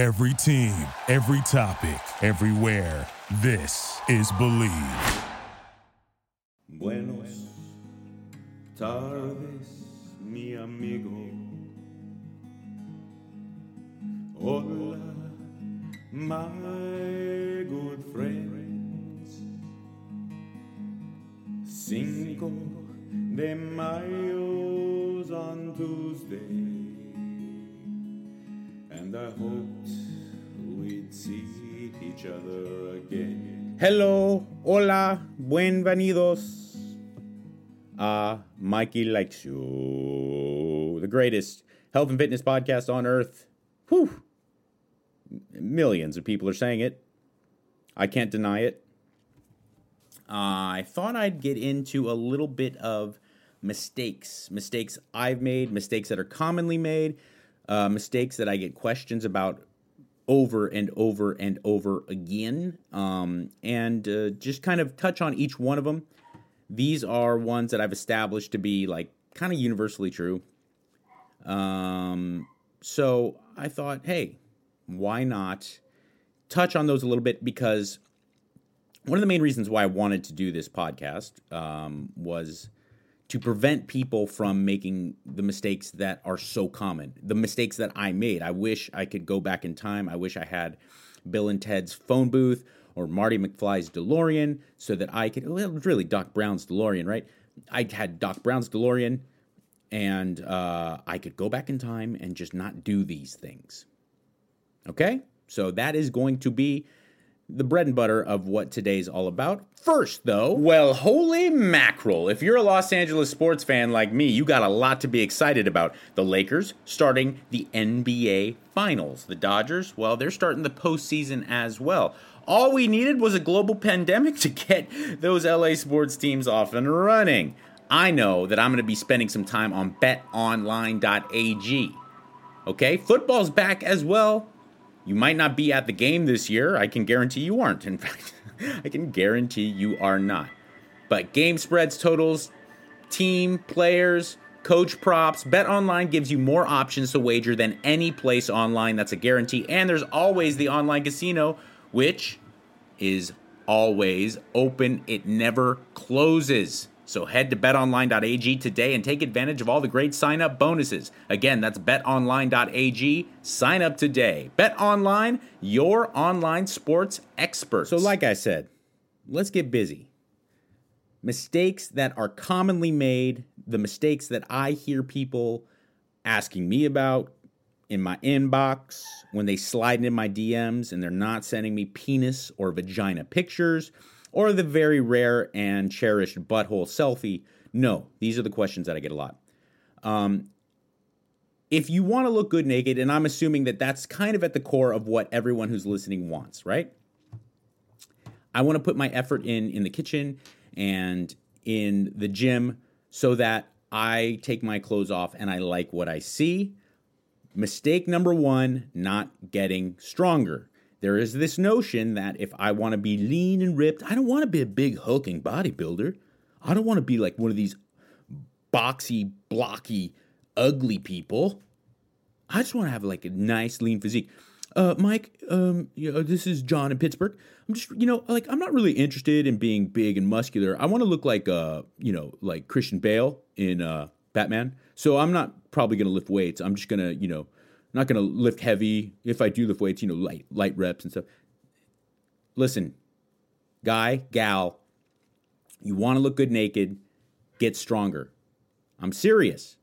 Every team, every topic, everywhere. This is Believe. Buenos tardes, mi amigo. Hola, my good friends. Cinco de Mayo's on Tuesday, and I hoped we'd see each other again. Hello, hola, bienvenidos. Uh, Mikey likes you. The greatest health and fitness podcast on earth. Whew. Millions of people are saying it. I can't deny it. Uh, I thought I'd get into a little bit of mistakes. Mistakes I've made, mistakes that are commonly made, uh, mistakes that I get questions about over and over and over again, um, and uh, just kind of touch on each one of them. These are ones that I've established to be like kind of universally true. Um, so I thought, hey, why not touch on those a little bit? Because one of the main reasons why I wanted to do this podcast um, was to prevent people from making the mistakes that are so common, the mistakes that I made. I wish I could go back in time. I wish I had Bill and Ted's phone booth or Marty McFly's DeLorean so that I could, well, really Doc Brown's DeLorean, right? I had Doc Brown's DeLorean and uh, I could go back in time and just not do these things. Okay? So that is going to be the bread and butter of what today's all about. First, though, well, holy mackerel. If you're a Los Angeles sports fan like me, you got a lot to be excited about. The Lakers starting the NBA Finals. The Dodgers, well, they're starting the postseason as well. All we needed was a global pandemic to get those LA sports teams off and running. I know that I'm going to be spending some time on betonline.ag. Okay, football's back as well. You might not be at the game this year. I can guarantee you aren't. In fact, I can guarantee you are not. But game spreads, totals, team, players, coach props, Bet Online gives you more options to wager than any place online. That's a guarantee. And there's always the online casino, which is always open, it never closes. So head to betonline.ag today and take advantage of all the great sign up bonuses. Again, that's betonline.ag. Sign up today. BetOnline, your online sports expert. So, like I said, let's get busy. Mistakes that are commonly made, the mistakes that I hear people asking me about in my inbox, when they slide in my DMs and they're not sending me penis or vagina pictures or the very rare and cherished butthole selfie? No, these are the questions that I get a lot. Um, if you want to look good naked, and I'm assuming that that's kind of at the core of what everyone who's listening wants, right? I want to put my effort in in the kitchen and in the gym so that I take my clothes off and I like what I see. Mistake number one not getting stronger there is this notion that if I want to be lean and ripped, I don't want to be a big hulking bodybuilder. I don't want to be like one of these boxy, blocky, ugly people. I just want to have like a nice, lean physique. Uh, Mike, um, you know, this is John in Pittsburgh. I'm just, you know, like I'm not really interested in being big and muscular. I want to look like, uh, you know, like Christian Bale in uh, Batman. So I'm not probably gonna lift weights. I'm just gonna, you know, I'm not going to lift heavy. If I do lift weights, you know, light light reps and stuff. Listen, guy, gal, you want to look good naked, get stronger. I'm serious.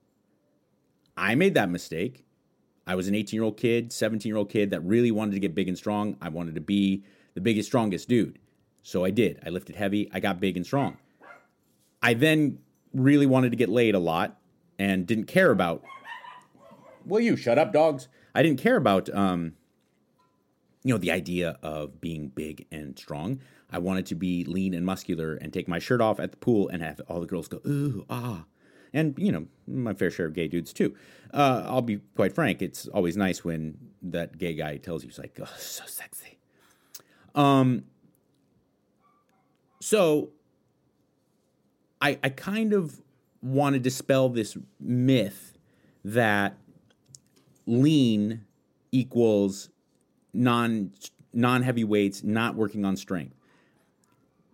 I made that mistake. I was an 18 year old kid, 17 year old kid that really wanted to get big and strong. I wanted to be the biggest, strongest dude. So I did. I lifted heavy. I got big and strong. I then really wanted to get laid a lot and didn't care about will you shut up, dogs? I didn't care about, um, you know, the idea of being big and strong. I wanted to be lean and muscular and take my shirt off at the pool and have all the girls go, ooh, ah. And, you know, my fair share of gay dudes too. Uh, I'll be quite frank, it's always nice when that gay guy tells you, he's like, oh, so sexy. Um, so I, I kind of want to dispel this myth that lean equals non non heavy weights, not working on strength.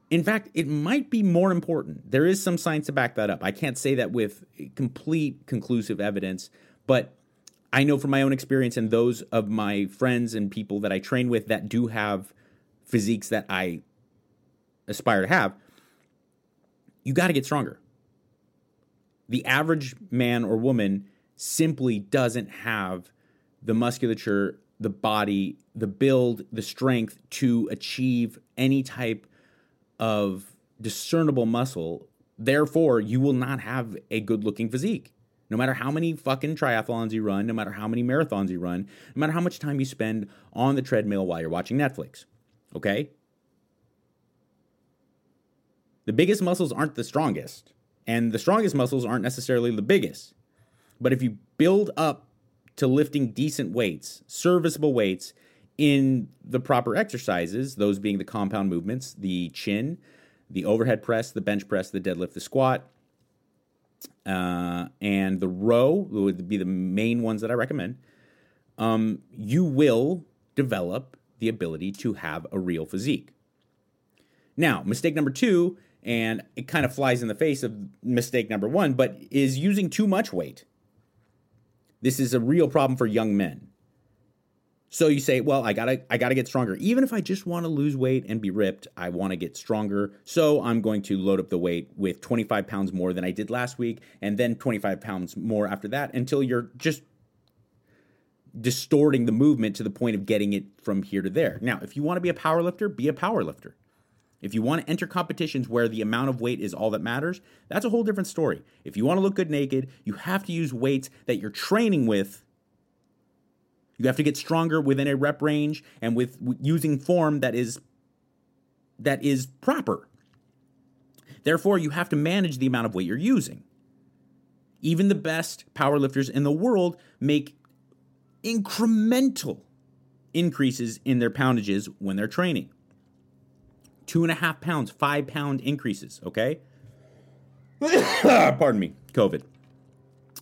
In fact, it might be more important. There is some science to back that up. I can't say that with complete conclusive evidence, but I know from my own experience and those of my friends and people that I train with that do have physiques that I aspire to have, you got to get stronger. The average man or woman simply doesn't have the musculature, the body, the build, the strength to achieve any type of discernible muscle. Therefore, you will not have a good looking physique. No matter how many fucking triathlons you run, no matter how many marathons you run, no matter how much time you spend on the treadmill while you're watching Netflix. Okay? The biggest muscles aren't the strongest, and the strongest muscles aren't necessarily the biggest. But if you build up to lifting decent weights, serviceable weights in the proper exercises, those being the compound movements, the chin, the overhead press, the bench press, the deadlift, the squat, uh, and the row would be the main ones that I recommend. Um, you will develop the ability to have a real physique. Now, mistake number two, and it kind of flies in the face of mistake number one, but is using too much weight. This is a real problem for young men. So you say, well, I gotta, I gotta get stronger. Even if I just want to lose weight and be ripped, I want to get stronger. So I'm going to load up the weight with 25 pounds more than I did last week, and then 25 pounds more after that, until you're just distorting the movement to the point of getting it from here to there. Now, if you want to be a power lifter, be a power lifter. If you want to enter competitions where the amount of weight is all that matters, that's a whole different story. If you want to look good naked, you have to use weights that you're training with you have to get stronger within a rep range and with, using form that is that is proper. Therefore, you have to manage the amount of weight you're using. Even the best powerlifters in the world make incremental increases in their poundages when they're training. Two and a half pounds, five pound increases, okay? Pardon me, COVID.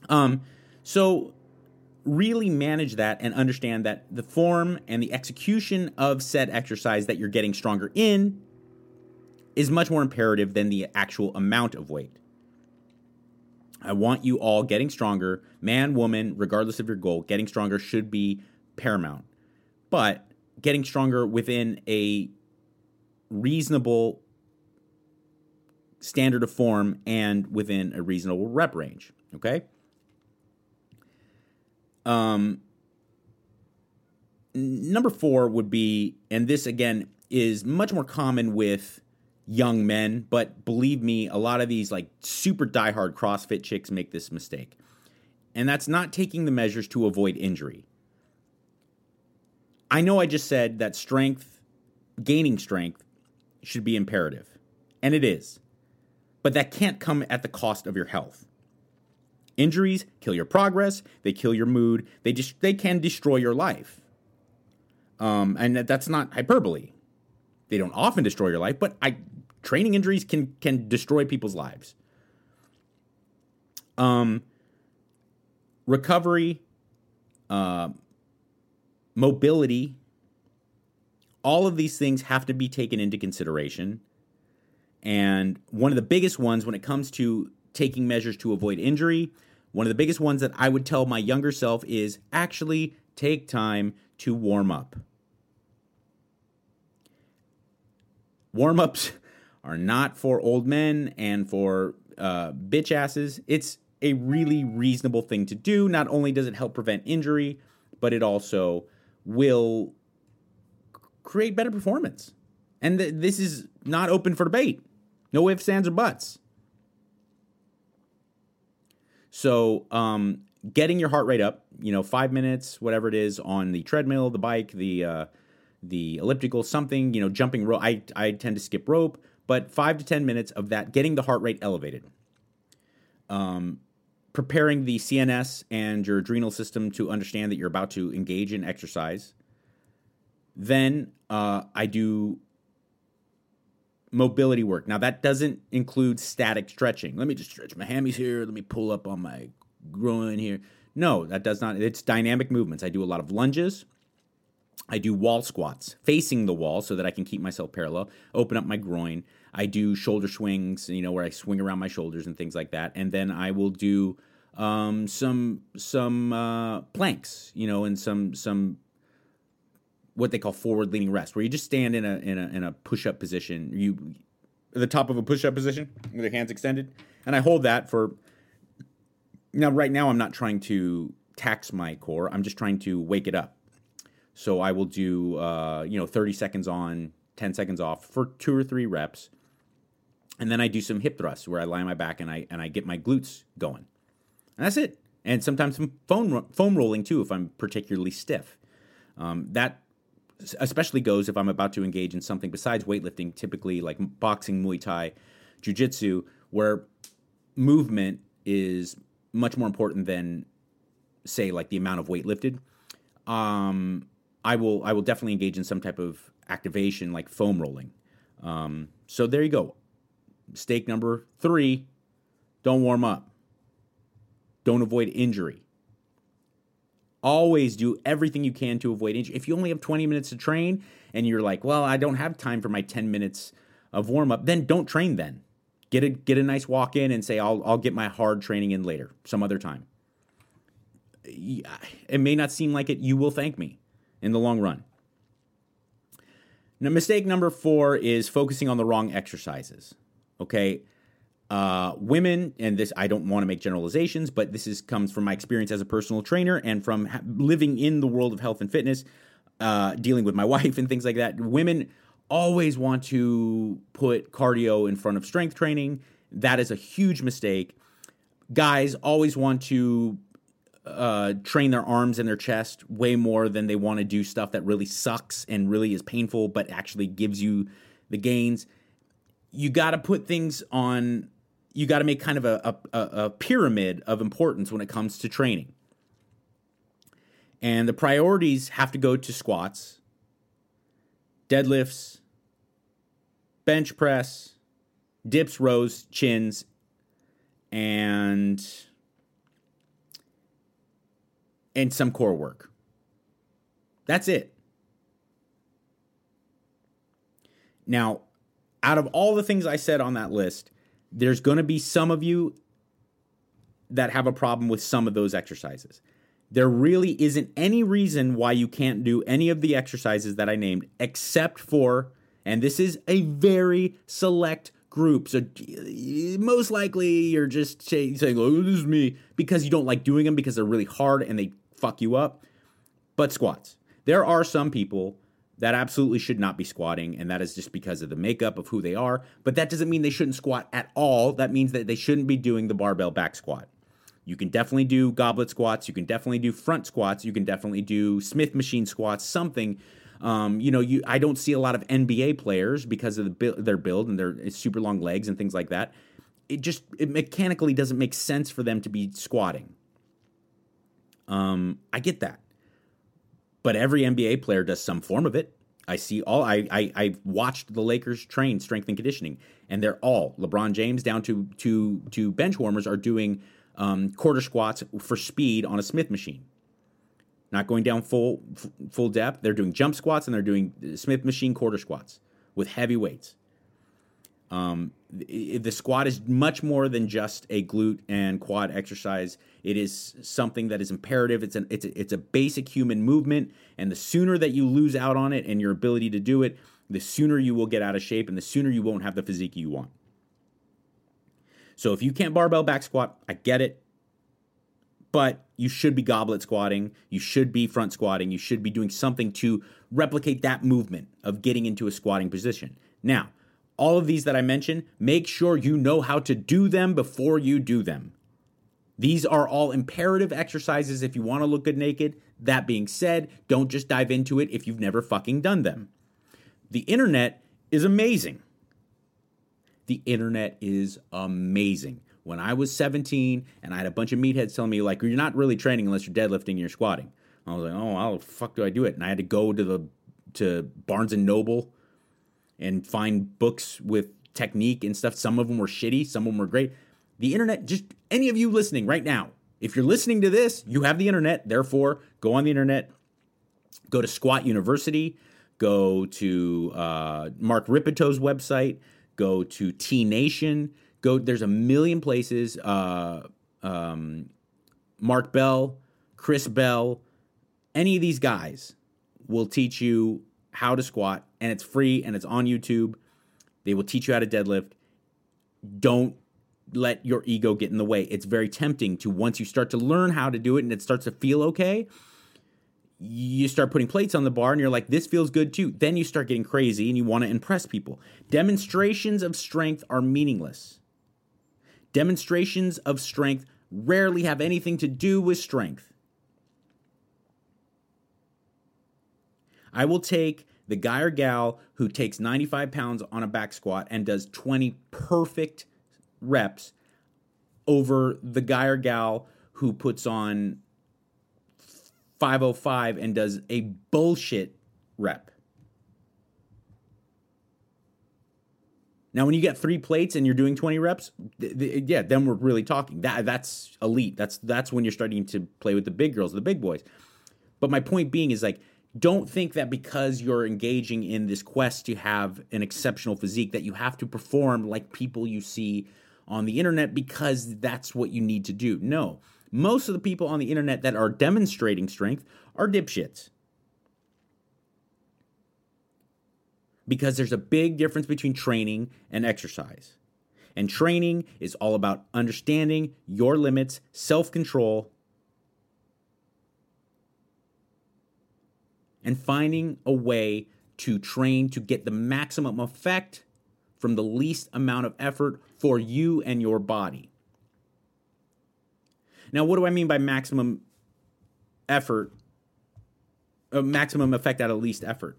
Um, so really manage that and understand that the form and the execution of said exercise that you're getting stronger in is much more imperative than the actual amount of weight. I want you all getting stronger, man, woman, regardless of your goal, getting stronger should be paramount. But getting stronger within a reasonable standard of form and within a reasonable rep range, okay? Um, number four would be, and this again is much more common with young men, but believe me, a lot of these like super diehard CrossFit chicks make this mistake. And that's not taking the measures to avoid injury. I know I just said that strength, gaining strength, should be imperative, and it is. But that can't come at the cost of your health. Injuries kill your progress, they kill your mood, they just they can destroy your life. Um, and that's not hyperbole. They don't often destroy your life, but I training injuries can can destroy people's lives. Um, recovery, uh, mobility, all of these things have to be taken into consideration. And one of the biggest ones when it comes to taking measures to avoid injury. One of the biggest ones that I would tell my younger self is actually take time to warm up. Warm ups are not for old men and for uh, bitch asses. It's a really reasonable thing to do. Not only does it help prevent injury, but it also will create better performance. And th- this is not open for debate. No ifs, ands, or buts. So, um, getting your heart rate up, you know, five minutes, whatever it is, on the treadmill, the bike, the uh, the elliptical, something, you know, jumping rope. I I tend to skip rope, but five to ten minutes of that, getting the heart rate elevated. Um, preparing the CNS and your adrenal system to understand that you're about to engage in exercise. Then uh, I do mobility work. Now, that doesn't include static stretching. Let me just stretch my hammies here. Let me pull up on my groin here. No, that does not. It's dynamic movements. I do a lot of lunges. I do wall squats facing the wall so that I can keep myself parallel, open up my groin. I do shoulder swings, you know, where I swing around my shoulders and things like that. And then I will do um, some some uh, planks, you know, and some some what they call forward leaning rest, where you just stand in a in a in a push up position. You the top of a push up position with your hands extended, and I hold that for. Now, right now, I'm not trying to tax my core. I'm just trying to wake it up. So I will do, uh, you know, 30 seconds on, 10 seconds off for two or three reps, and then I do some hip thrusts where I lie on my back and I and I get my glutes going. And that's it. And sometimes some foam foam rolling too if I'm particularly stiff. Um, that especially goes if I'm about to engage in something besides weightlifting, typically like boxing, Muay Thai, Jiu Jitsu, where movement is much more important than, say, like the amount of weight lifted. Um, I will I will definitely engage in some type of activation like foam rolling. Um, so there you go. Stake number three: don't warm up. Don't avoid injury always do everything you can to avoid injury. If you only have 20 minutes to train and you're like, well, I don't have time for my 10 minutes of warm up, then don't train then. Get a get a nice walk in and say I'll I'll get my hard training in later, some other time. It may not seem like it. You will thank me in the long run. Now, mistake number four is focusing on the wrong exercises. Okay, uh, women, and this I don't want to make generalizations, but this is comes from my experience as a personal trainer and from ha- living in the world of health and fitness, uh, dealing with my wife and things like that. Women always want to put cardio in front of strength training. That is a huge mistake. Guys always want to uh, train their arms and their chest way more than they want to do stuff that really sucks and really is painful, but actually gives you the gains. You got to put things on you got to make kind of a, a, a pyramid of importance when it comes to training. And the priorities have to go to squats, deadlifts, bench press, dips, rows, chins, and and some core work. That's it. Now, out of all the things I said on that list, there's going to be some of you that have a problem with some of those exercises. There really isn't any reason why you can't do any of the exercises that I named, except for, and this is a very select group. So most likely you're just saying, oh, this is me, because you don't like doing them because they're really hard and they fuck you up. But squats. There are some people that absolutely should not be squatting, and that is just because of the makeup of who they are. But that doesn't mean they shouldn't squat at all. That means that they shouldn't be doing the barbell back squat. You can definitely do goblet squats. You can definitely do front squats. You can definitely do Smith machine squats. Something, um, you know, you I don't see a lot of NBA players because of the, their build and their super long legs and things like that. It just it mechanically doesn't make sense for them to be squatting. Um, I get that but every NBA player does some form of it. I see all I, I I watched the Lakers train strength and conditioning, and they're all LeBron James down to to to bench warmers are doing um, quarter squats for speed on a Smith machine. Not going down full full depth. They're doing jump squats and they're doing Smith machine quarter squats with heavy weights. Um, the squat is much more than just a glute and quad exercise. It is something that is imperative. It's an it's a, it's a basic human movement, and the sooner that you lose out on it and your ability to do it, the sooner you will get out of shape, and the sooner you won't have the physique you want. So if you can't barbell back squat, I get it, but you should be goblet squatting. You should be front squatting. You should be doing something to replicate that movement of getting into a squatting position. Now all of these that I mentioned, make sure you know how to do them before you do them. These are all imperative exercises if you want to look good naked. That being said, don't just dive into it if you've never fucking done them. The internet is amazing. The internet is amazing. When I was 17 and I had a bunch of meatheads telling me, like, you're not really training unless you're deadlifting and you're squatting. I was like, oh, how the fuck do I do it? And I had to go to the to Barnes and Noble and find books with technique and stuff. Some of them were shitty, some of them were great. The internet, just any of you listening right now, if you're listening to this, you have the internet. Therefore, go on the internet, Go to Squat University. Go to uh, Mark Rippetoe's website. Go to T Nation. Go. There's a million places. Uh, um, Mark Bell, Chris Bell, any of these guys will teach you how to squat, and it's free and it's on YouTube. They will teach you how to deadlift. Don't let your ego get in the way. It's very tempting to once you start to learn how to do it and it starts to feel okay, you start putting plates on the bar and you're like, this feels good too. Then you start getting crazy and you want to impress people. Demonstrations of strength are meaningless. Demonstrations of strength rarely have anything to do with strength. I will take the guy or gal who takes 95 pounds on a back squat and does 20 perfect reps over the guy or gal who puts on 505 and does a bullshit rep. Now, when you get three plates and you're doing 20 reps, th- th- yeah, then we're really talking. That that's elite. That's that's when you're starting to play with the big girls, the big boys. But my point being is like, don't think that because you're engaging in this quest to have an exceptional physique that you have to perform like people you see on the internet because that's what you need to do. No, most of the people on the internet that are demonstrating strength are dipshits. because there's a big difference between training and exercise. And training is all about understanding your limits, self control, and finding a way to train to get the maximum effect from the least amount of effort for you and your body. Now, what do I mean by maximum effort? Uh, maximum effect at a least effort.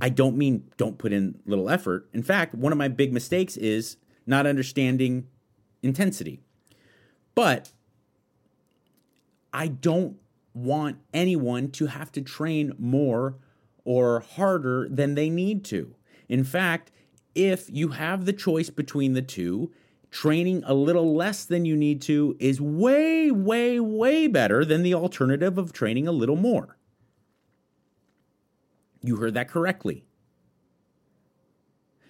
I don't mean don't put in little effort. In fact, one of my big mistakes is not understanding intensity. But I don't want anyone to have to train more or harder than they need to. In fact, if you have the choice between the two, training a little less than you need to is way, way, way better than the alternative of training a little more. You heard that correctly.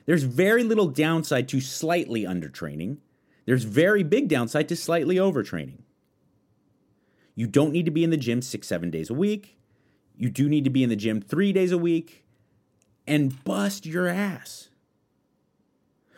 There's very little downside to slightly undertraining. There's very big downside to slightly overtraining. You don't need to be in the gym six, seven days a week. You do need to be in the gym three days a week and bust your ass.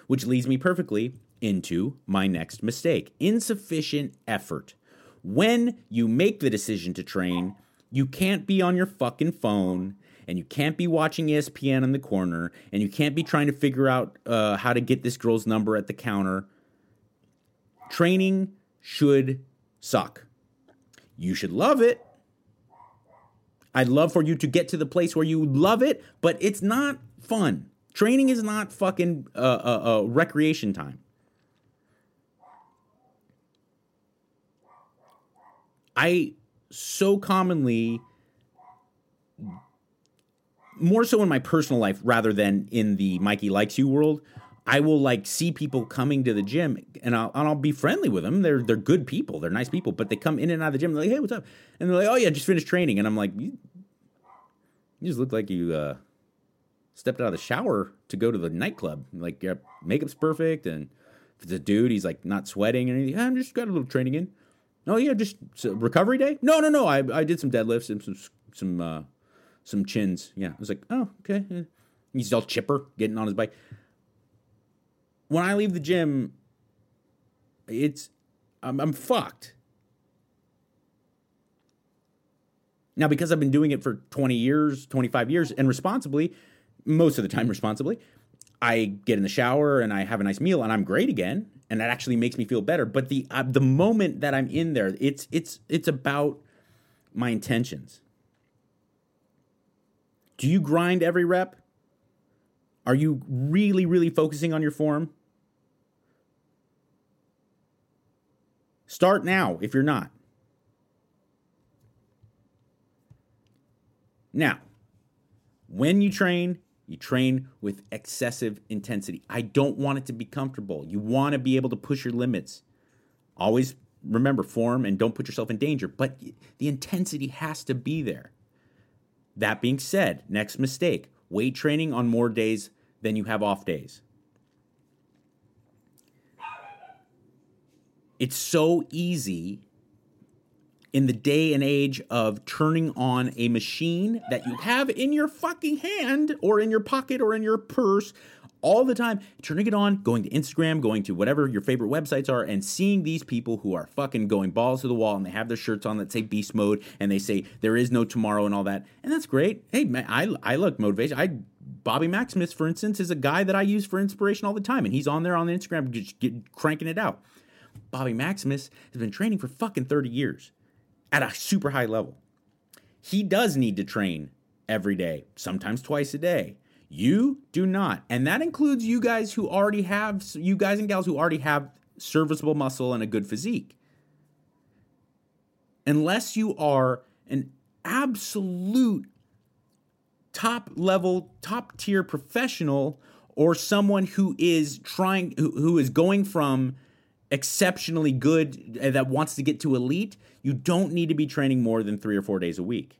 Which leads me perfectly into my next mistake insufficient effort. When you make the decision to train, you can't be on your fucking phone and you can't be watching ESPN in the corner, and you can't be trying to figure out uh, how to get this girl's number at the counter. Training should suck. You should love it. I'd love for you to get to the place where you love it, but it's not fun. Training is not fucking uh, uh, uh, recreation time. I so commonly more so in my personal life rather than in the Mikey likes you world. I will like see people coming to the gym and I'll, and I'll be friendly with them. They're they're good people. They're nice people, but they come in and out of the gym. They're like, hey, what's up? And they're like, oh yeah, just finished training. And I'm like, you, you just look like you uh, stepped out of the shower to go to the nightclub. Like your makeup's perfect, and if it's a dude, he's like not sweating or anything. I'm just got a little training in. Oh yeah, just recovery day. No, no, no. I I did some deadlifts and some some uh, some chins. Yeah, I was like, oh, okay. He's all chipper, getting on his bike. When I leave the gym, it's I'm, I'm fucked. Now, because I've been doing it for 20 years, 25 years, and responsibly, most of the time responsibly, I get in the shower and I have a nice meal and I'm great again, and that actually makes me feel better. But the uh, the moment that I'm in there, it's it's it's about my intentions. Do you grind every rep? Are you really, really focusing on your form? Start now if you're not. Now, when you train, you train with excessive intensity. I don't want it to be comfortable. You want to be able to push your limits. Always remember form and don't put yourself in danger, but the intensity has to be there. That being said, next mistake weight training on more days than you have off days. It's so easy in the day and age of turning on a machine that you have in your fucking hand or in your pocket or in your purse all the time, turning it on, going to Instagram, going to whatever your favorite websites are, and seeing these people who are fucking going balls to the wall and they have their shirts on that say beast mode and they say there is no tomorrow and all that. And that's great. Hey, man, I, I look motivation. I Bobby Maximus, for instance, is a guy that I use for inspiration all the time, and he's on there on Instagram just get, cranking it out. Bobby Maximus has been training for fucking 30 years at a super high level. He does need to train every day, sometimes twice a day. You do not. And that includes you guys who already have, you guys and gals who already have serviceable muscle and a good physique. Unless you are an absolute top level, top tier professional or someone who is trying, who, who is going from exceptionally good uh, that wants to get to elite, you don't need to be training more than three or four days a week.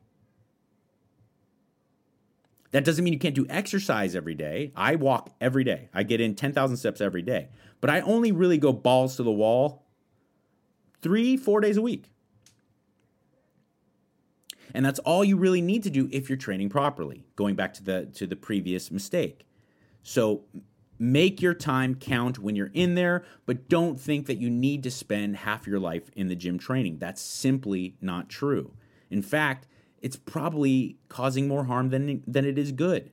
That doesn't mean you can't do exercise every day. I walk every day. I get in 10,000 steps every day. But I only really go balls to the wall three, four days a week. And that's all you really need to do if you're training properly, going back to the to the previous mistake. So make your time count when you're in there, but don't think that you need to spend half your life in the gym training. That's simply not true. In fact, it's probably causing more harm than, than it is good.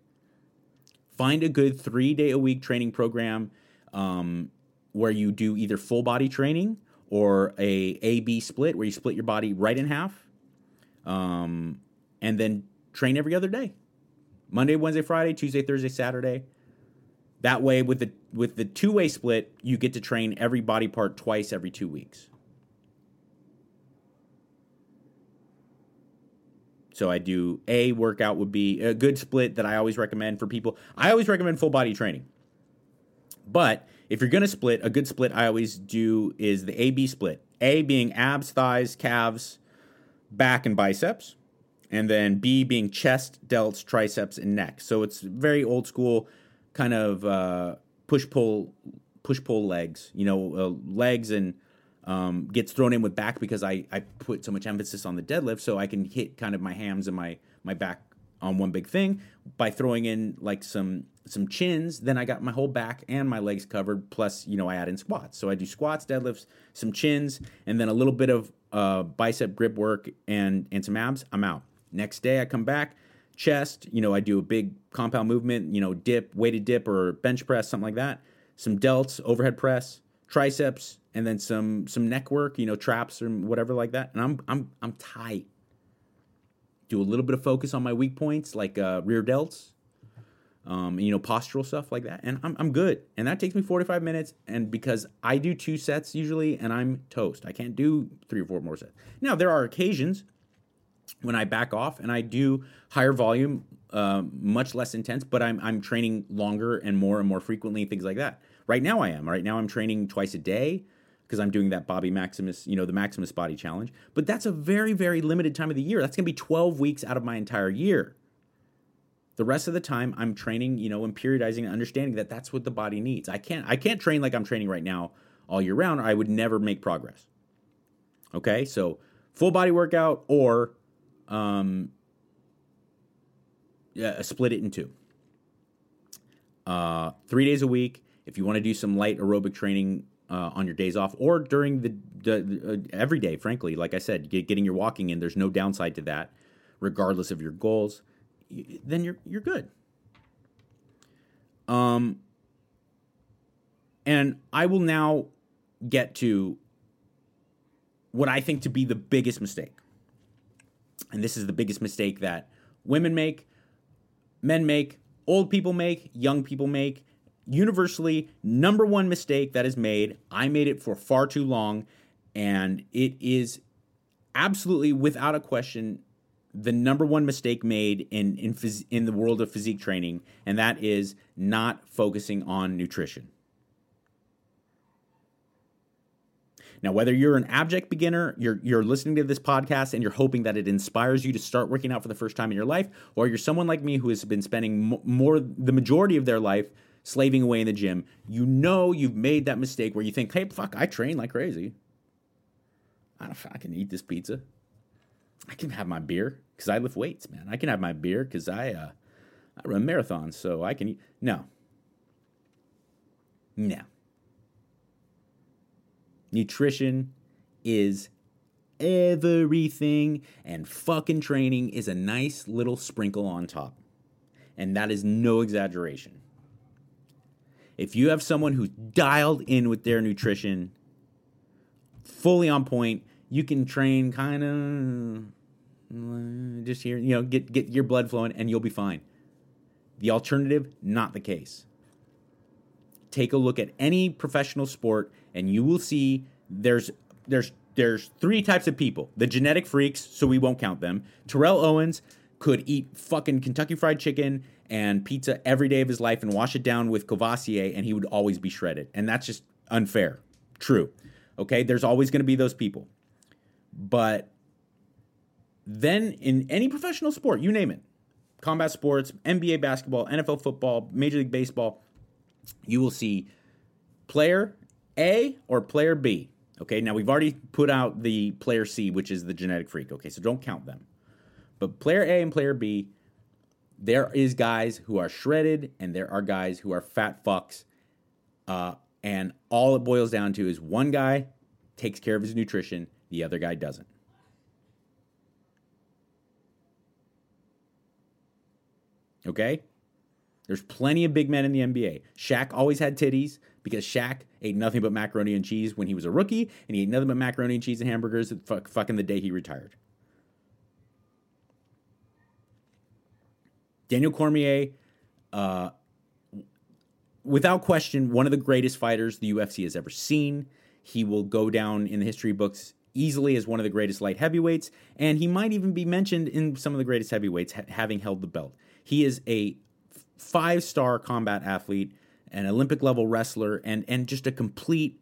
Find a good three day a week training program um, where you do either full body training or a A B split where you split your body right in half, um, and then train every other day, Monday, Wednesday, Friday, Tuesday, Thursday, Saturday. That way, with the with the two way split, you get to train every body part twice every two weeks. So I do a workout would be a good split that I always recommend for people. I always recommend full body training. But if you're going to split, a good split I always do is the AB split. A being abs, thighs, calves, back and biceps, and then B being chest, delts, triceps and neck. So it's very old school kind of uh, push pull push pull legs, you know, uh, legs and um, gets thrown in with back because I, I put so much emphasis on the deadlift so I can hit kind of my hams and my my back on one big thing. By throwing in like some some chins then I got my whole back and my legs covered plus you know I add in squats. So I do squats deadlifts some chins and then a little bit of uh, bicep grip work and and some abs. I'm out. Next day I come back chest you know I do a big compound movement you know dip weighted dip or bench press something like that some delts overhead press triceps and then some some neck work, you know, traps or whatever like that. And I'm I'm I'm tight. Do a little bit of focus on my weak points like uh, rear delts, um, you know, postural stuff like that, and I'm I'm good. And that takes me 45 minutes. And because I do two sets usually, and I'm toast. I can't do three or four more sets. Now there are occasions when I back off and I do higher volume, uh, much less intense, but I'm I'm training longer and more and more frequently, things like that. Right now I am. Right now I'm training twice a day because I'm doing that Bobby Maximus, you know, the Maximus Body Challenge. But that's a very, very limited time of the year. That's going to be 12 weeks out of my entire year. The rest of the time, I'm training, you know, and periodizing and understanding that that's what the body needs. I can't, I can't train like I'm training right now all year round. I would never make progress. Okay, so full body workout or um, yeah, split it in two. Uh, three days a week. If you want to do some light aerobic training uh, on your days off or during the, the uh, every day. Frankly, like I said, get, getting your walking in. There's no downside to that, regardless of your goals. Then you're you're good. Um, and I will now get to what I think to be the biggest mistake. And this is the biggest mistake that women make, men make, old people make, young people make, universally number one mistake that is made. I made it for far too long, and it is absolutely without a question the number one mistake made in in, phys- in the world of physique training, and that is not focusing on nutrition. Now, whether you're an abject beginner, you're you're listening to this podcast and you're hoping that it inspires you to start working out for the first time in your life, or you're someone like me who has been spending more the majority of their life slaving away in the gym, you know you've made that mistake where you think, "Hey, fuck, I train like crazy. I don't can eat this pizza. I can have my beer cuz I lift weights, man. I can have my beer cuz I uh I run marathons, so I can eat. No. No. Nutrition is everything, and fucking training is a nice little sprinkle on top. And that is no exaggeration. If you have someone who's dialed in with their nutrition, fully on point, you can train kind of uh, just here, you know, get get your blood flowing and you'll be fine. The alternative, not the case. Take a look at any professional sport and you will see there's there's there's three types of people. The genetic freaks, so we won't count them. Terrell Owens could eat fucking Kentucky fried chicken and pizza every day of his life and wash it down with Courvoisier and he would always be shredded. And that's just unfair. True. Okay, there's always going to be those people. But then in any professional sport, you name it, combat sports, NBA basketball, NFL football, Major League Baseball, you will see player A or player B. Okay, now we've already put out the player C, which is the genetic freak. Okay, so don't count them. But player A and player B, there is guys who are shredded and there are guys who are fat fucks. Uh, and all it boils down to is one guy takes care of his nutrition, the other guy doesn't. Okay? There's plenty of big men in the NBA. Shaq always had titties because Shaq ate nothing but macaroni and cheese when he was a rookie, and he ate nothing but macaroni and cheese and hamburgers fuck, fucking the day he retired. Daniel Cormier, uh, without question, one of the greatest fighters the UFC has ever seen. He will go down in the history books easily as one of the greatest light heavyweights, and he might even be mentioned in some of the greatest heavyweights ha- having held the belt. He is a five star combat athlete, an Olympic level wrestler, and and just a complete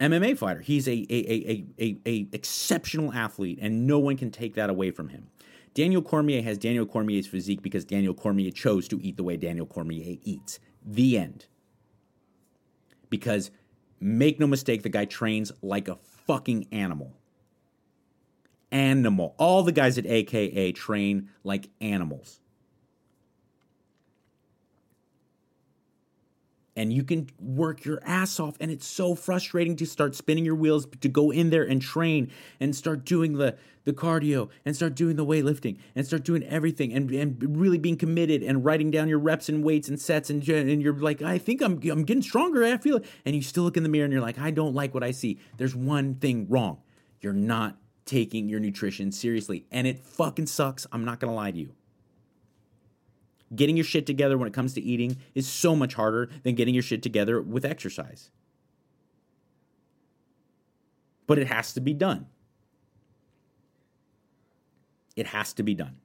MMA fighter. He's a a, a, a, a exceptional athlete, and no one can take that away from him. Daniel Cormier has Daniel Cormier's physique because Daniel Cormier chose to eat the way Daniel Cormier eats. The end. Because make no mistake, the guy trains like a fucking animal. Animal. All the guys at AKA train like animals. And you can work your ass off. And it's so frustrating to start spinning your wheels to go in there and train and start doing the the cardio and start doing the weightlifting and start doing everything and, and really being committed and writing down your reps and weights and sets and, and you're like I think I'm I'm getting stronger. I feel it. And you still look in the mirror and you're like I don't like what I see. There's one thing wrong. You're not taking your nutrition seriously. And it fucking sucks. I'm not going to lie to you getting your shit together when it comes to eating is so much harder than getting your shit together with exercise. But it has to be done. It has to be done.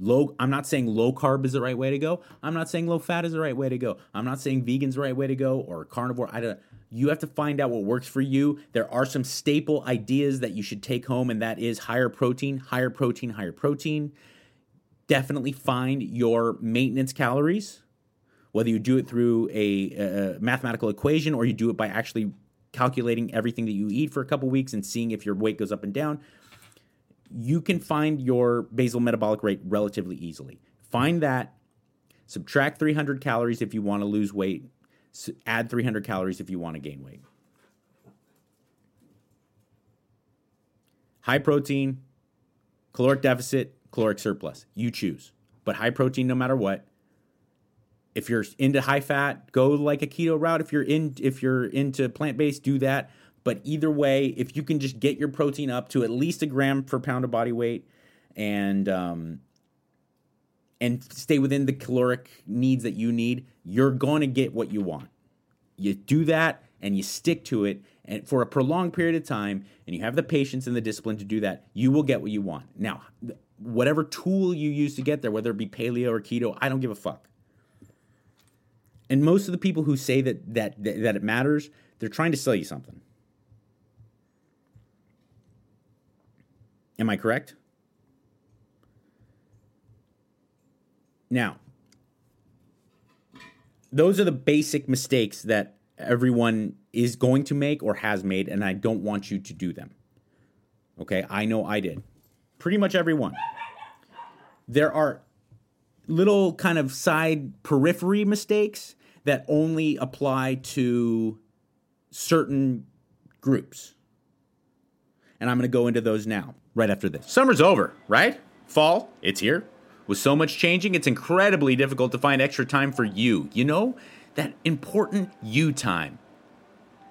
Low, I'm not saying low carb is the right way to go. I'm not saying low fat is the right way to go. I'm not saying vegan's the right way to go or carnivore. I don't you have to find out what works for you. There are some staple ideas that you should take home, and that is higher protein, higher protein, higher protein. Definitely find your maintenance calories, whether you do it through a, a mathematical equation or you do it by actually calculating everything that you eat for a couple weeks and seeing if your weight goes up and down. You can find your basal metabolic rate relatively easily. Find that, subtract 300 calories if you want to lose weight add 300 calories if you want to gain weight. High protein, caloric deficit, caloric surplus. You choose. But high protein no matter what. If you're into high fat, go like a keto route. If you're in if you're into plant-based, do that. But either way, if you can just get your protein up to at least a gram per pound of body weight and um, and stay within the caloric needs that you need, you're going to get what you want. You do that and you stick to it and for a prolonged period of time and you have the patience and the discipline to do that, you will get what you want. Now, whatever tool you use to get there, whether it be paleo or keto, I don't give a fuck. And most of the people who say that that that, that it matters, they're trying to sell you something. Am I correct? Now, those are the basic mistakes that everyone is going to make or has made, and I don't want you to do them. Okay, I know I did. Pretty much everyone. There are little kind of side periphery mistakes that only apply to certain groups. And I'm going to go into those now, right after this. Summer's over, right? Fall, it's here. With so much changing, it's incredibly difficult to find extra time for you. You know, that important you time.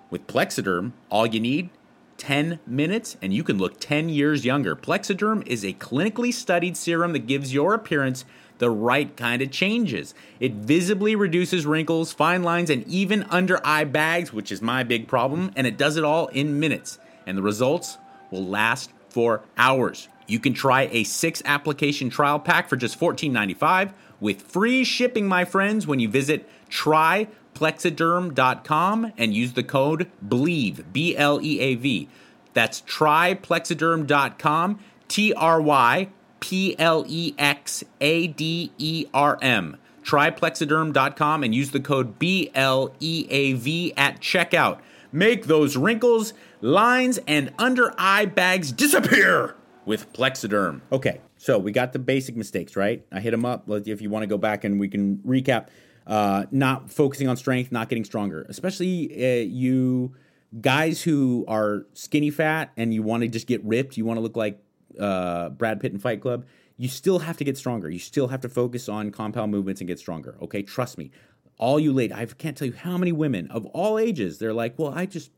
With Plexaderm, all you need 10 minutes and you can look 10 years younger. Plexaderm is a clinically studied serum that gives your appearance the right kind of changes. It visibly reduces wrinkles, fine lines, and even under eye bags, which is my big problem, and it does it all in minutes. And the results will last for hours. You can try a six application trial pack for just $14.95 with free shipping, my friends, when you visit tryplexaderm.com and use the code BLEAV, B L E A V. That's tryplexaderm.com, T R Y P L E X A D E R M. Tryplexaderm.com and use the code B L E A V at checkout. Make those wrinkles, lines, and under eye bags disappear with Plexaderm. Okay, so we got the basic mistakes, right? I hit them up. If you want to go back and we can recap, uh, not focusing on strength, not getting stronger, especially uh, you guys who are skinny fat and you want to just get ripped, you want to look like uh, Brad Pitt in Fight Club, you still have to get stronger. You still have to focus on compound movements and get stronger. Okay, trust me. All you late, I can't tell you how many women of all ages they're like, well, I just,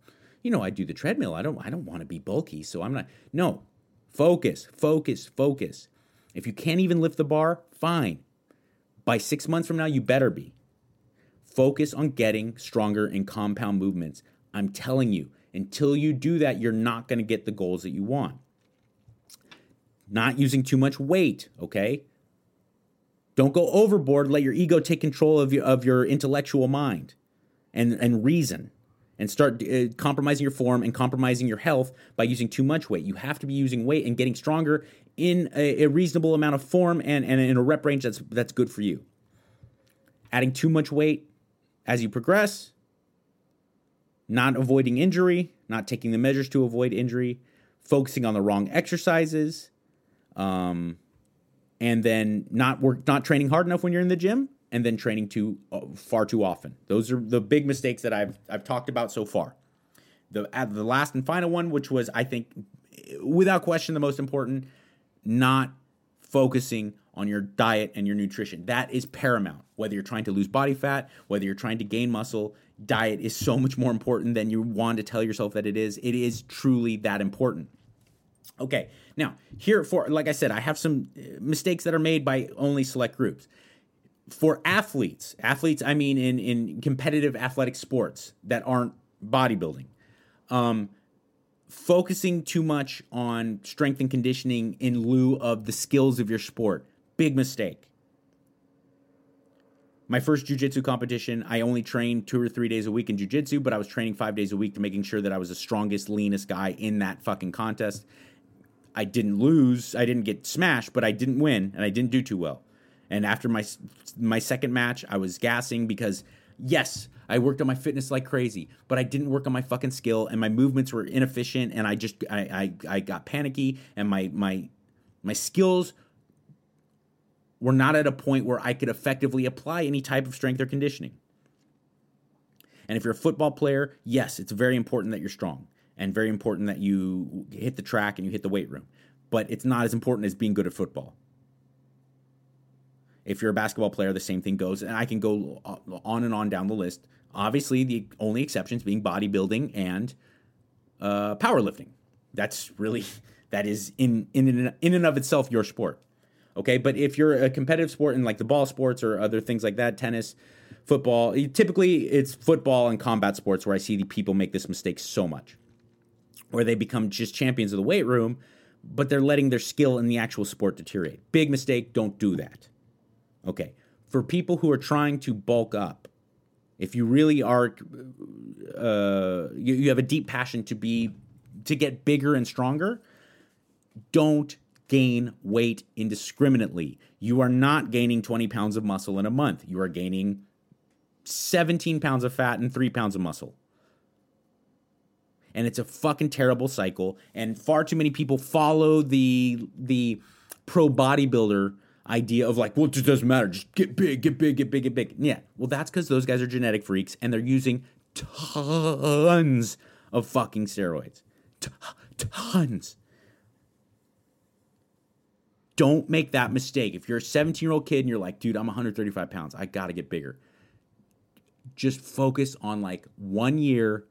you know, I do the treadmill. I don't, I don't want to be bulky, so I'm not. No, focus, focus, focus. If you can't even lift the bar, fine. By six months from now, you better be. Focus on getting stronger in compound movements. I'm telling you, until you do that, you're not going to get the goals that you want not using too much weight, okay? Don't go overboard. Let your ego take control of your, of your intellectual mind and, and reason and start uh, compromising your form and compromising your health by using too much weight. You have to be using weight and getting stronger in a, a reasonable amount of form and, and in a rep range that's, that's good for you. Adding too much weight as you progress, not avoiding injury, not taking the measures to avoid injury, focusing on the wrong exercises, um, and then not work, not training hard enough when you're in the gym, and then training too uh, far too often. Those are the big mistakes that I've I've talked about so far. The uh, the last and final one, which was I think without question the most important, not focusing on your diet and your nutrition. That is paramount. Whether you're trying to lose body fat, whether you're trying to gain muscle, diet is so much more important than you want to tell yourself that it is. It is truly that important. Okay, now here for like I said, I have some uh, mistakes that are made by only select groups. For athletes, athletes, I mean in in competitive athletic sports that aren't bodybuilding, um, focusing too much on strength and conditioning in lieu of the skills of your sport, big mistake. My first jujitsu competition, I only trained two or three days a week in jujitsu, but I was training five days a week to making sure that I was the strongest, leanest guy in that fucking contest I didn't lose, I didn't get smashed, but I didn't win and I didn't do too well. And after my my second match, I was gassing because yes, I worked on my fitness like crazy, but I didn't work on my fucking skill and my movements were inefficient and I just I I, I got panicky and my my my skills were not at a point where I could effectively apply any type of strength or conditioning. And if you're a football player, yes, it's very important that you're strong and very important that you hit the track and you hit the weight room. But it's not as important as being good at football. If you're a basketball player, the same thing goes. And I can go on and on down the list. Obviously, the only exceptions being bodybuilding and uh, powerlifting. That's really that is in in in and of itself your sport. Okay, but if you're a competitive sport in like the ball sports or other things like that, tennis, football, typically it's football and combat sports where I see the people make this mistake so much where they become just champions of the weight room, but they're letting their skill in the actual sport deteriorate. Big mistake, don't do that. Okay. For people who are trying to bulk up, if you really are, uh, you, you have a deep passion to be, to get bigger and stronger, don't gain weight indiscriminately. You are not gaining 20 pounds of muscle in a month. You are gaining 17 pounds of fat and three pounds of muscle. And it's a fucking terrible cycle. And far too many people follow the the pro bodybuilder idea of like, well, it just doesn't matter. Just get big, get big, get big, get big. Yeah. Well, that's because those guys are genetic freaks and they're using tons of fucking steroids. T- tons. Don't make that mistake. If you're a 17 year old kid and you're like, dude, I'm 135 pounds, I gotta get bigger. Just focus on like one year,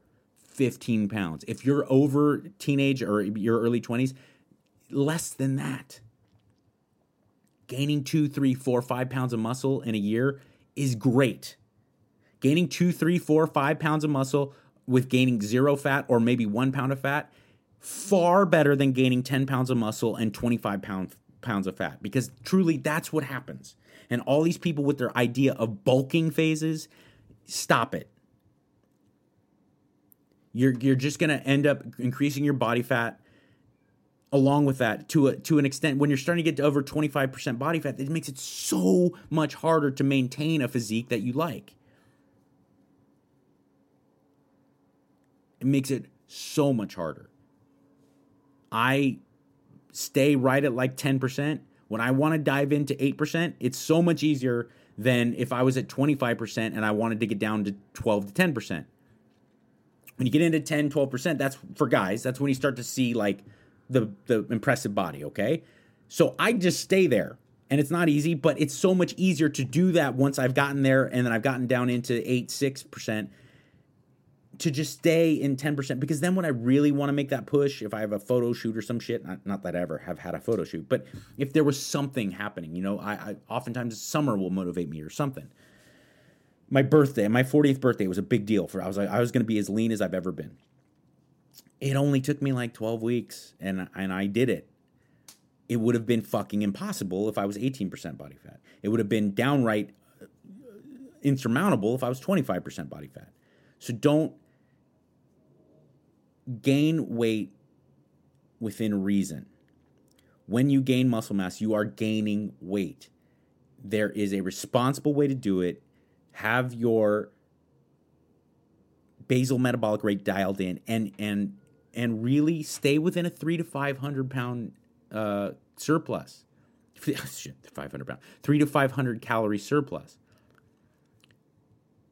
15 pounds. If you're over teenage or your early 20s, less than that gaining two, three, four, five pounds of muscle in a year is great. Gaining two, three, four, five pounds of muscle with gaining zero fat or maybe one pound of fat, far better than gaining 10 pounds of muscle and 25 pound, pounds of fat because truly that's what happens. And all these people with their idea of bulking phases, stop it. You're, you're just going to end up increasing your body fat along with that to a, to an extent when you're starting to get to over 25% body fat it makes it so much harder to maintain a physique that you like. It makes it so much harder. I stay right at like 10% when i want to dive into 8% it's so much easier than if i was at 25% and i wanted to get down to 12 to 10% when you get into 10 12% that's for guys that's when you start to see like the the impressive body, okay? So I just stay there. And it's not easy, but it's so much easier to do that once I've gotten there and then I've gotten down into 8 6% to just stay in 10% because then when I really want to make that push, if I have a photo shoot or some shit, not, not that I ever have had a photo shoot, but if there was something happening, you know, I, I oftentimes summer will motivate me or something. My birthday, my 40th birthday was a big deal for I was like I was going to be as lean as I've ever been it only took me like 12 weeks and and I did it. It would have been fucking impossible if I was 18% body fat. It would have been downright uh, insurmountable if I was 25% body fat. So don't gain weight within reason. When you gain muscle mass, you are gaining weight. There is a responsible way to do it. Have your basal metabolic rate dialed in and and and really stay within a three to 500 pound uh, surplus. 500 pound, three to 500 calorie surplus.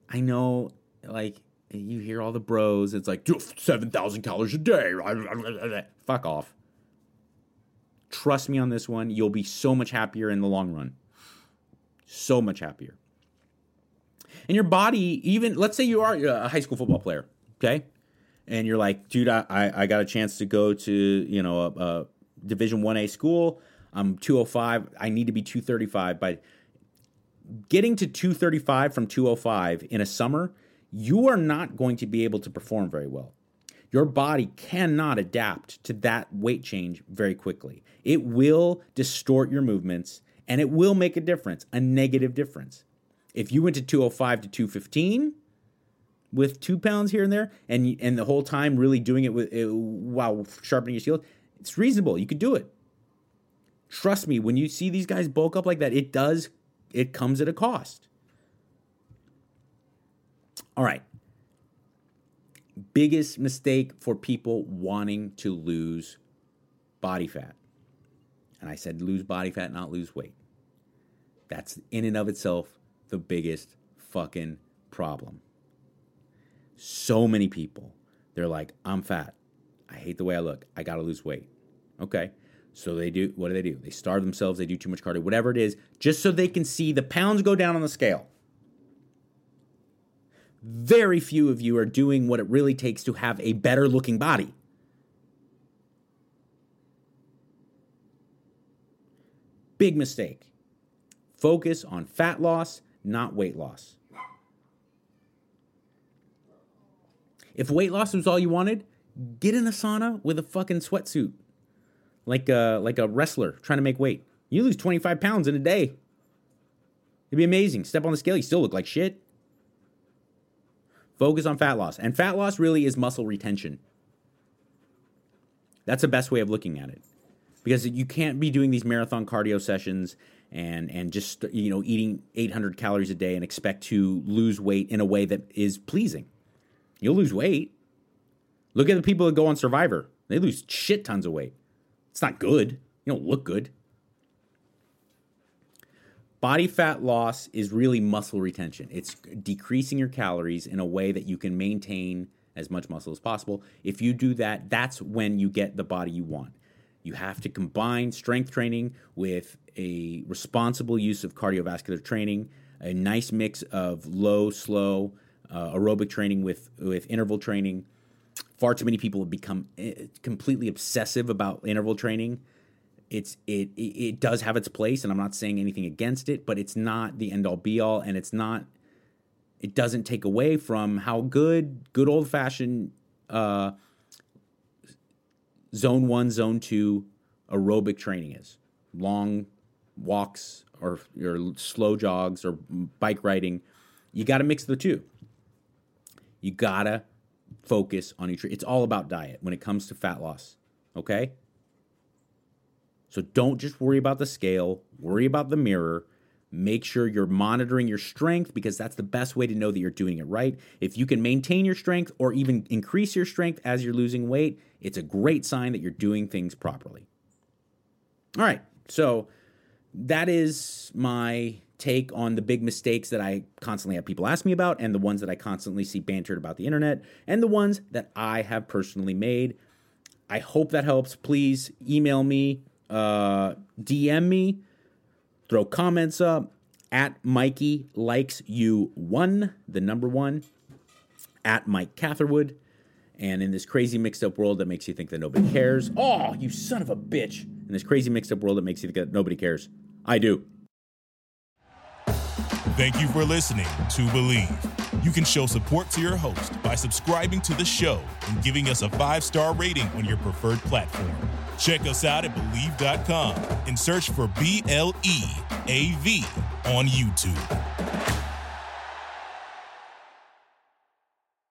I know, like, you hear all the bros, it's like 7,000 calories a day. Fuck off. Trust me on this one. You'll be so much happier in the long run. So much happier. And your body, even, let's say you are a high school football player, okay? And you're like, dude, I, I got a chance to go to, you know, a, a Division 1A school. I'm 205. I need to be 235. But getting to 235 from 205 in a summer, you are not going to be able to perform very well. Your body cannot adapt to that weight change very quickly. It will distort your movements and it will make a difference, a negative difference. If you went to 205 to 215, with two pounds here and there, and and the whole time really doing it with uh, while sharpening your shield, it's reasonable. You could do it. Trust me, when you see these guys bulk up like that, it does. It comes at a cost. All right. Biggest mistake for people wanting to lose body fat. And I said lose body fat, not lose weight. That's in and of itself the biggest fucking problem so many people, they're like, I'm fat. I hate the way I look. I got to lose weight. Okay. So they do, what do they do? They starve themselves, they do too much cardio, whatever it is, just so they can see the pounds go down on the scale. Very few of you are doing what it really takes to have a better looking body. Big mistake. Focus on fat loss, not weight loss. If weight loss was all you wanted, get in a sauna with a fucking sweatsuit, like a like a wrestler trying to make weight. You lose 25 pounds in a day. It'd be amazing. Step on the scale, you still look like shit. Focus on fat loss. And fat loss really is muscle retention. That's the best way of looking at it. Because you can't be doing these marathon cardio sessions and and just you know eating 800 calories a day and expect to lose weight in a way that is pleasing. You'll lose weight. Look at the people that go on Survivor. They lose shit tons of weight. It's not good. You don't look good. Body fat loss is really muscle retention. It's decreasing your calories in a way that you can maintain as much muscle as possible. If you do that, that's when you get the body you want. You have to combine strength training with a responsible use of cardiovascular training, a nice mix of low, slow uh, aerobic training with, with interval training. Far too many people have become eh, completely obsessive about interval training. It's it it does have its place and i'm not saying anything against it but it's not the end all be all and it's not it doesn't take away from how good good old fashioned uh, zone 1 zone 2 aerobic training is. Long walks or or slow jogs or bike riding. You got to mix the two you got to focus on nutrition it's all about diet when it comes to fat loss okay so don't just worry about the scale, worry about the mirror. Make sure you're monitoring your strength because that's the best way to know that you're doing it right. If you can maintain your strength or even increase your strength as you're losing weight, it's a great sign that you're doing things properly. All right, so that is my take on the big mistakes that I constantly have people ask me about, and the ones that I constantly see bantered about the internet, and the ones that I have personally made. I hope that helps. Please email me uh, DM me, throw comments up at Mikey likes you one, the number one, at Mike Catherwood. And in this crazy mixed up world that makes you think that nobody cares, oh, you son of a bitch. In this crazy mixed up world that makes you think that nobody cares, I do. Thank you for listening to Bleav. You can show support to your host by subscribing to the show and giving us a five star rating on your preferred platform. Check us out at Bleav.com and search for B L E A V on YouTube.